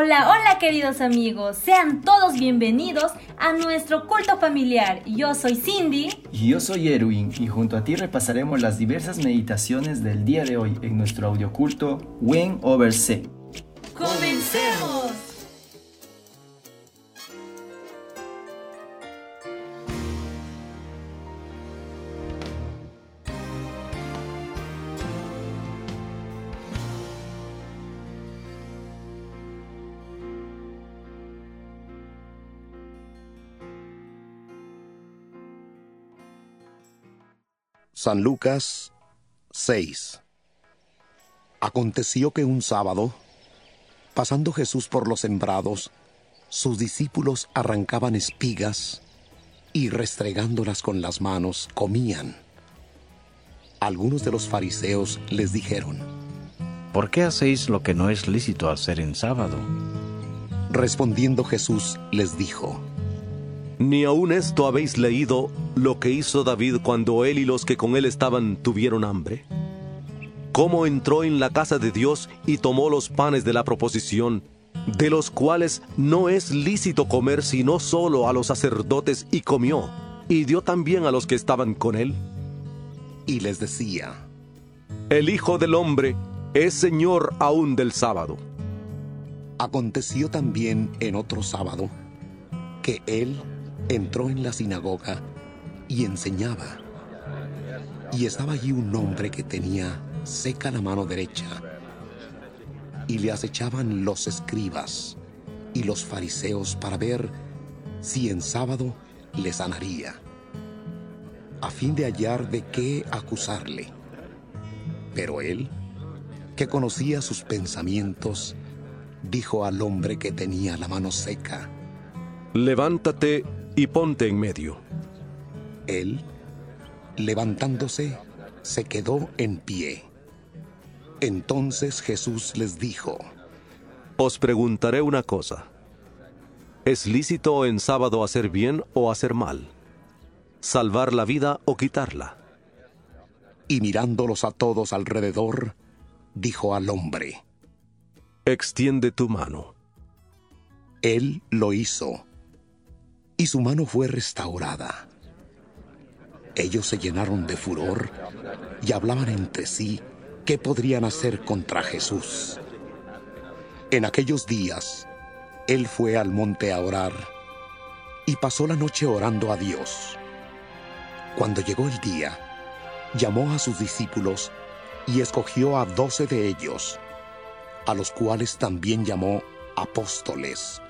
Hola, hola queridos amigos, sean todos bienvenidos a nuestro culto familiar. Yo soy Cindy. Y yo soy Erwin y junto a ti repasaremos las diversas meditaciones del día de hoy en nuestro audioculto When Over C. ¡Comencemos! San Lucas 6 Aconteció que un sábado, pasando Jesús por los sembrados, sus discípulos arrancaban espigas y restregándolas con las manos comían. Algunos de los fariseos les dijeron, ¿Por qué hacéis lo que no es lícito hacer en sábado? Respondiendo Jesús les dijo, Ni aun esto habéis leído lo que hizo David cuando él y los que con él estaban tuvieron hambre. Cómo entró en la casa de Dios y tomó los panes de la proposición, de los cuales no es lícito comer sino solo a los sacerdotes y comió, y dio también a los que estaban con él. y les decía, El Hijo del Hombre es Señor aún del sábado. Aconteció también en otro sábado que él entró en la sinagoga y enseñaba. Y estaba allí un hombre que tenía seca la mano derecha. Y le acechaban los escribas y los fariseos para ver si en sábado le sanaría, a fin de hallar de qué acusarle. Pero él, que conocía sus pensamientos, dijo al hombre que tenía la mano seca. Levántate y ponte en medio. Él, levantándose, se quedó en pie. Entonces Jesús les dijo, Os preguntaré una cosa. ¿Es lícito en sábado hacer bien o hacer mal? ¿Salvar la vida o quitarla? y mirándolos a todos alrededor, dijo al hombre, Extiende tu mano. Él lo hizo, y su mano fue restaurada. Ellos se llenaron de furor y hablaban entre sí qué podrían hacer contra Jesús. En aquellos días, él fue al monte a orar y pasó la noche orando a Dios. Cuando llegó el día, llamó a sus discípulos y escogió a doce de ellos, a los cuales también llamó apóstoles.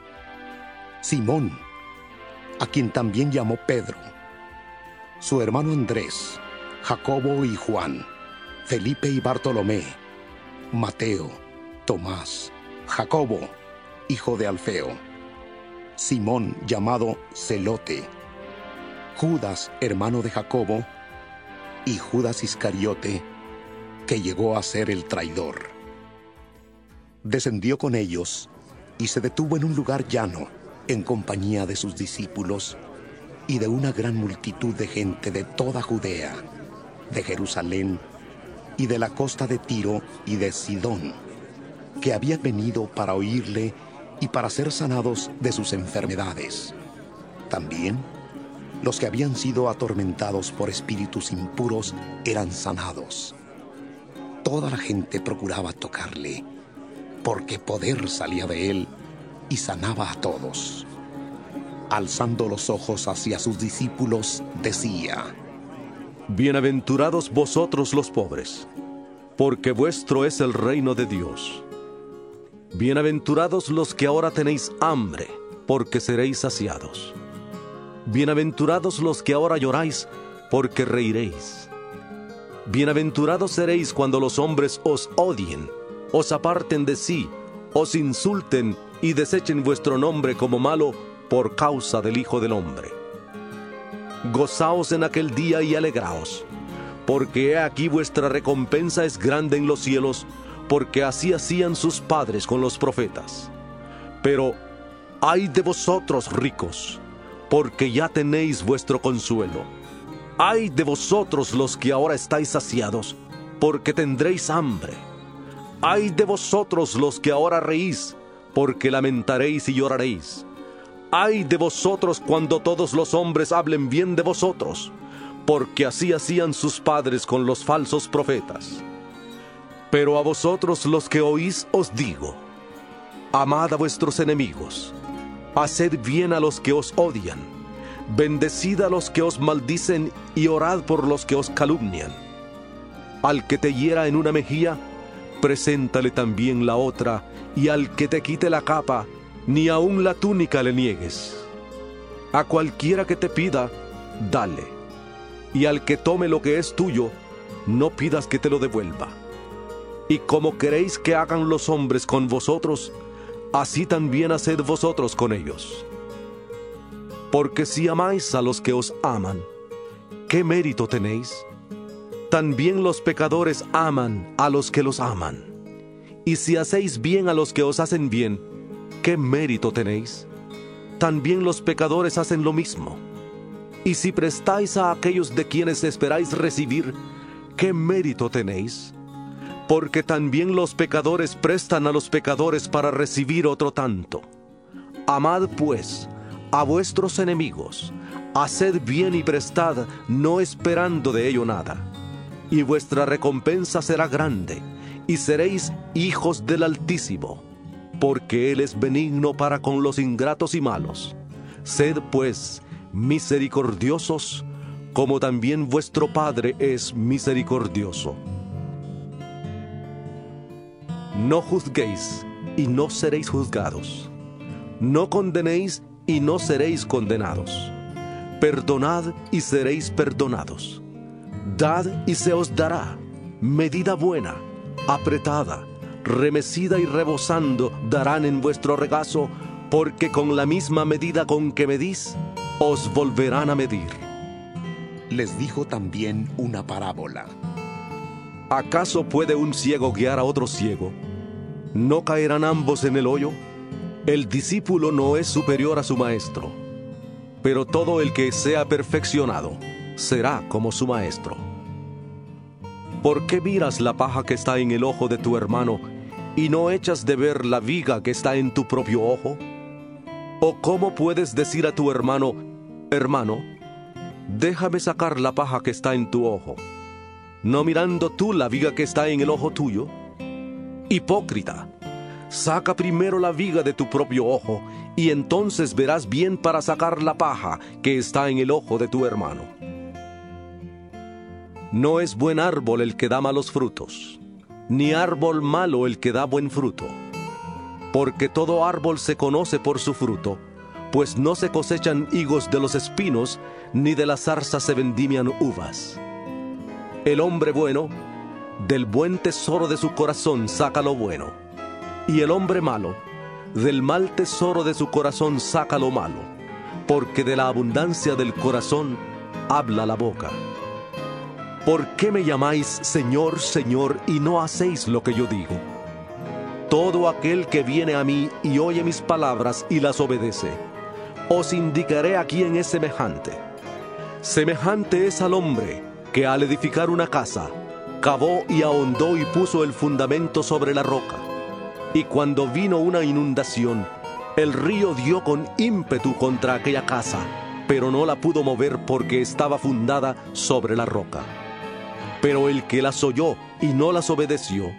Simón, a quien también llamó Pedro, su hermano Andrés, Jacobo y Juan, Felipe y Bartolomé, Mateo, Tomás, Jacobo, hijo de Alfeo, Simón llamado Celote, Judas, hermano de Jacobo, y Judas Iscariote, que llegó a ser el traidor. Descendió con ellos y se detuvo en un lugar llano en compañía de sus discípulos y de una gran multitud de gente de toda Judea, de Jerusalén y de la costa de Tiro y de Sidón, que habían venido para oírle y para ser sanados de sus enfermedades. También los que habían sido atormentados por espíritus impuros eran sanados. Toda la gente procuraba tocarle, porque poder salía de él y sanaba a todos. Alzando los ojos hacia sus discípulos, decía, Bienaventurados vosotros los pobres, porque vuestro es el reino de Dios. Bienaventurados los que ahora tenéis hambre, porque seréis saciados. Bienaventurados los que ahora lloráis, porque reiréis. Bienaventurados seréis cuando los hombres os odien, os aparten de sí, os insulten y desechen vuestro nombre como malo por causa del Hijo del Hombre. Gozaos en aquel día y alegraos, porque he aquí vuestra recompensa es grande en los cielos, porque así hacían sus padres con los profetas. Pero ay de vosotros ricos, porque ya tenéis vuestro consuelo. Ay de vosotros los que ahora estáis saciados, porque tendréis hambre. Ay de vosotros los que ahora reís, porque lamentaréis y lloraréis. Ay de vosotros cuando todos los hombres hablen bien de vosotros, porque así hacían sus padres con los falsos profetas. Pero a vosotros los que oís os digo, amad a vuestros enemigos, haced bien a los que os odian, bendecid a los que os maldicen y orad por los que os calumnian. Al que te hiera en una mejilla, preséntale también la otra, y al que te quite la capa, ni aun la túnica le niegues. A cualquiera que te pida, dale, y al que tome lo que es tuyo, no pidas que te lo devuelva. Y como queréis que hagan los hombres con vosotros, así también haced vosotros con ellos. Porque si amáis a los que os aman, ¿qué mérito tenéis? También los pecadores aman a los que los aman. Y si hacéis bien a los que os hacen bien, ¿qué mérito tenéis? También los pecadores hacen lo mismo. Y si prestáis a aquellos de quienes esperáis recibir, ¿qué mérito tenéis? Porque también los pecadores prestan a los pecadores para recibir otro tanto. Amad pues a vuestros enemigos, haced bien y prestad, no esperando de ello nada y vuestra recompensa será grande, y seréis hijos del Altísimo, porque Él es benigno para con los ingratos y malos. Sed pues misericordiosos, como también vuestro Padre es misericordioso. No juzguéis, y no seréis juzgados. No condenéis, y no seréis condenados. Perdonad, y seréis perdonados Dad y se os dará, medida buena, apretada, remecida y rebosando darán en vuestro regazo, porque con la misma medida con que medís, os volverán a medir. Les dijo también una parábola. ¿Acaso puede un ciego guiar a otro ciego? ¿No caerán ambos en el hoyo? El discípulo no es superior a su maestro, pero todo el que sea perfeccionado, será como su maestro. ¿Por qué miras la paja que está en el ojo de tu hermano y no echas de ver la viga que está en tu propio ojo? ¿O cómo puedes decir a tu hermano, hermano, déjame sacar la paja que está en tu ojo, no mirando tú la viga que está en el ojo tuyo? Hipócrita, saca primero la viga de tu propio ojo y entonces verás bien para sacar la paja que está en el ojo de tu hermano. No es buen árbol el que da malos frutos, ni árbol malo el que da buen fruto. Porque todo árbol se conoce por su fruto, pues no se cosechan higos de los espinos, ni de las zarzas se vendimian uvas. El hombre bueno, del buen tesoro de su corazón saca lo bueno, y el hombre malo, del mal tesoro de su corazón saca lo malo, porque de la abundancia del corazón habla la boca. ¿Por qué me llamáis Señor, Señor y no hacéis lo que yo digo? Todo aquel que viene a mí y oye mis palabras y las obedece, os indicaré a quién es semejante. Semejante es al hombre que al edificar una casa, cavó y ahondó y puso el fundamento sobre la roca. Y cuando vino una inundación, el río dio con ímpetu contra aquella casa, pero no la pudo mover porque estaba fundada sobre la roca. Pero el que las oyó y no las obedeció,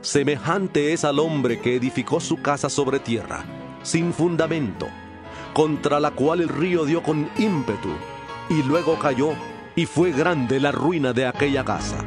semejante es al hombre que edificó su casa sobre tierra, sin fundamento, contra la cual el río dio con ímpetu, y luego cayó, y fue grande la ruina de aquella casa.